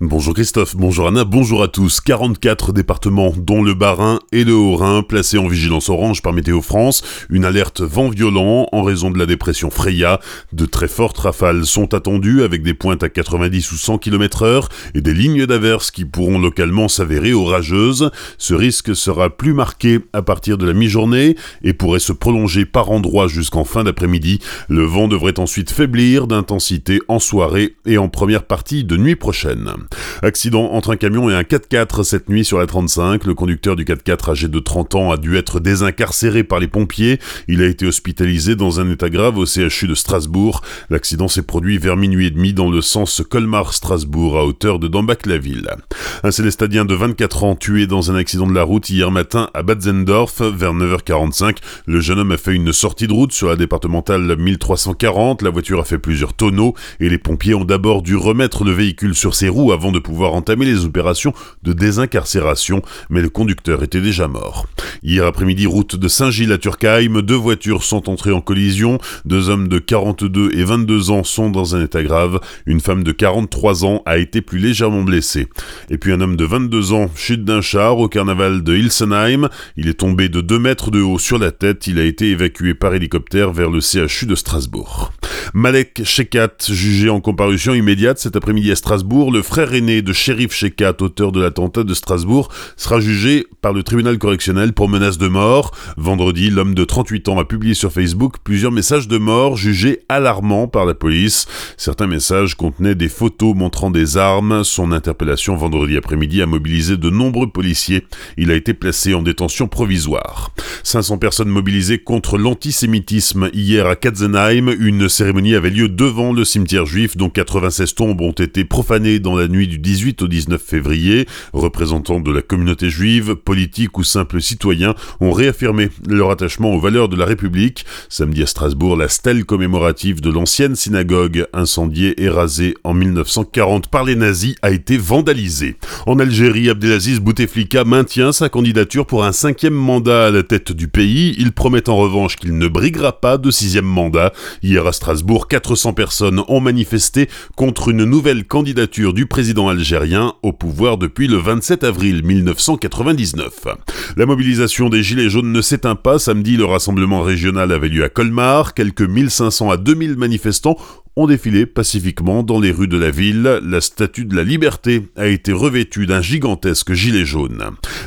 Bonjour Christophe, bonjour Anna, bonjour à tous. 44 départements, dont le Bas-Rhin et le Haut-Rhin, placés en vigilance orange par Météo France. Une alerte vent violent en raison de la dépression Freya. De très fortes rafales sont attendues avec des pointes à 90 ou 100 km heure et des lignes d'averses qui pourront localement s'avérer orageuses. Ce risque sera plus marqué à partir de la mi-journée et pourrait se prolonger par endroits jusqu'en fin d'après-midi. Le vent devrait ensuite faiblir d'intensité en soirée et en première partie de nuit prochaine. Accident entre un camion et un 4x4 cette nuit sur la 35. Le conducteur du 4x4 âgé de 30 ans a dû être désincarcéré par les pompiers. Il a été hospitalisé dans un état grave au CHU de Strasbourg. L'accident s'est produit vers minuit et demi dans le sens Colmar-Strasbourg à hauteur de Dambach-la-Ville. Un célestadien de 24 ans tué dans un accident de la route hier matin à Batzendorf vers 9h45. Le jeune homme a fait une sortie de route sur la départementale 1340. La voiture a fait plusieurs tonneaux et les pompiers ont d'abord dû remettre le véhicule sur ses roues avant de pouvoir entamer les opérations de désincarcération, mais le conducteur était déjà mort. Hier après-midi, route de Saint-Gilles à Turkheim, deux voitures sont entrées en collision, deux hommes de 42 et 22 ans sont dans un état grave, une femme de 43 ans a été plus légèrement blessée. Et puis un homme de 22 ans chute d'un char au carnaval de Hilsenheim, il est tombé de 2 mètres de haut sur la tête, il a été évacué par hélicoptère vers le CHU de Strasbourg. Malek Shekat, jugé en comparution immédiate cet après-midi à Strasbourg, le frère aîné de Shérif Shekat, auteur de l'attentat de Strasbourg, sera jugé par le tribunal correctionnel pour menace de mort. Vendredi, l'homme de 38 ans a publié sur Facebook plusieurs messages de mort jugés alarmants par la police. Certains messages contenaient des photos montrant des armes. Son interpellation vendredi après-midi a mobilisé de nombreux policiers. Il a été placé en détention provisoire. 500 personnes mobilisées contre l'antisémitisme hier à Katzenheim. Une cérémonie avait lieu devant le cimetière juif dont 96 tombes ont été profanées dans la nuit du 18 au 19 février. Représentants de la communauté juive, politiques ou simples citoyens ont réaffirmé leur attachement aux valeurs de la République. Samedi à Strasbourg, la stèle commémorative de l'ancienne synagogue, incendiée et rasée en 1940 par les nazis, a été vandalisée. En Algérie, Abdelaziz Bouteflika maintient sa candidature pour un cinquième mandat à la tête du pays. Il promet en revanche qu'il ne briguera pas de sixième mandat. Hier à Strasbourg, 400 personnes ont manifesté contre une nouvelle candidature du président algérien au pouvoir depuis le 27 avril 1999. La mobilisation des Gilets jaunes ne s'éteint pas. Samedi, le rassemblement régional avait lieu à Colmar. Quelques 1500 à 2000 manifestants ont défilé pacifiquement dans les rues de la ville. La statue de la liberté a été revêtue d'un gigantesque gilet jaune.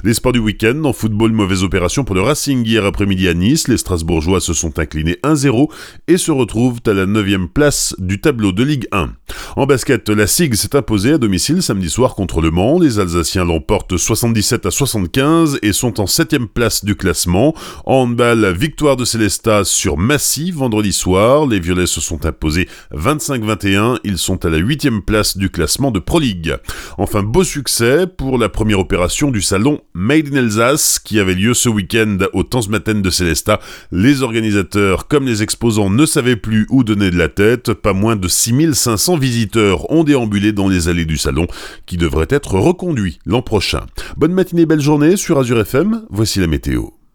Les sports du week-end, en football, mauvaise opération pour le Racing hier après-midi à Nice. Les Strasbourgeois se sont inclinés 1-0 et se retrouvent à la 9 place du tableau de Ligue 1. En basket, la SIG s'est imposée à domicile samedi soir contre Le Mans. Les Alsaciens l'emportent 77 à 75 et sont en 7 place du classement. En handball, victoire de Célestat sur Massy vendredi soir. Les Violets se sont imposés 25-21, ils sont à la 8 place du classement de Pro League. Enfin, beau succès pour la première opération du salon Made in Alsace qui avait lieu ce week-end au Tanzmatten de Célestat. Les organisateurs comme les exposants ne savaient plus où donner de la tête. Pas moins de 6500 visiteurs ont déambulé dans les allées du salon qui devrait être reconduit l'an prochain. Bonne matinée, belle journée sur Azure FM, voici la météo.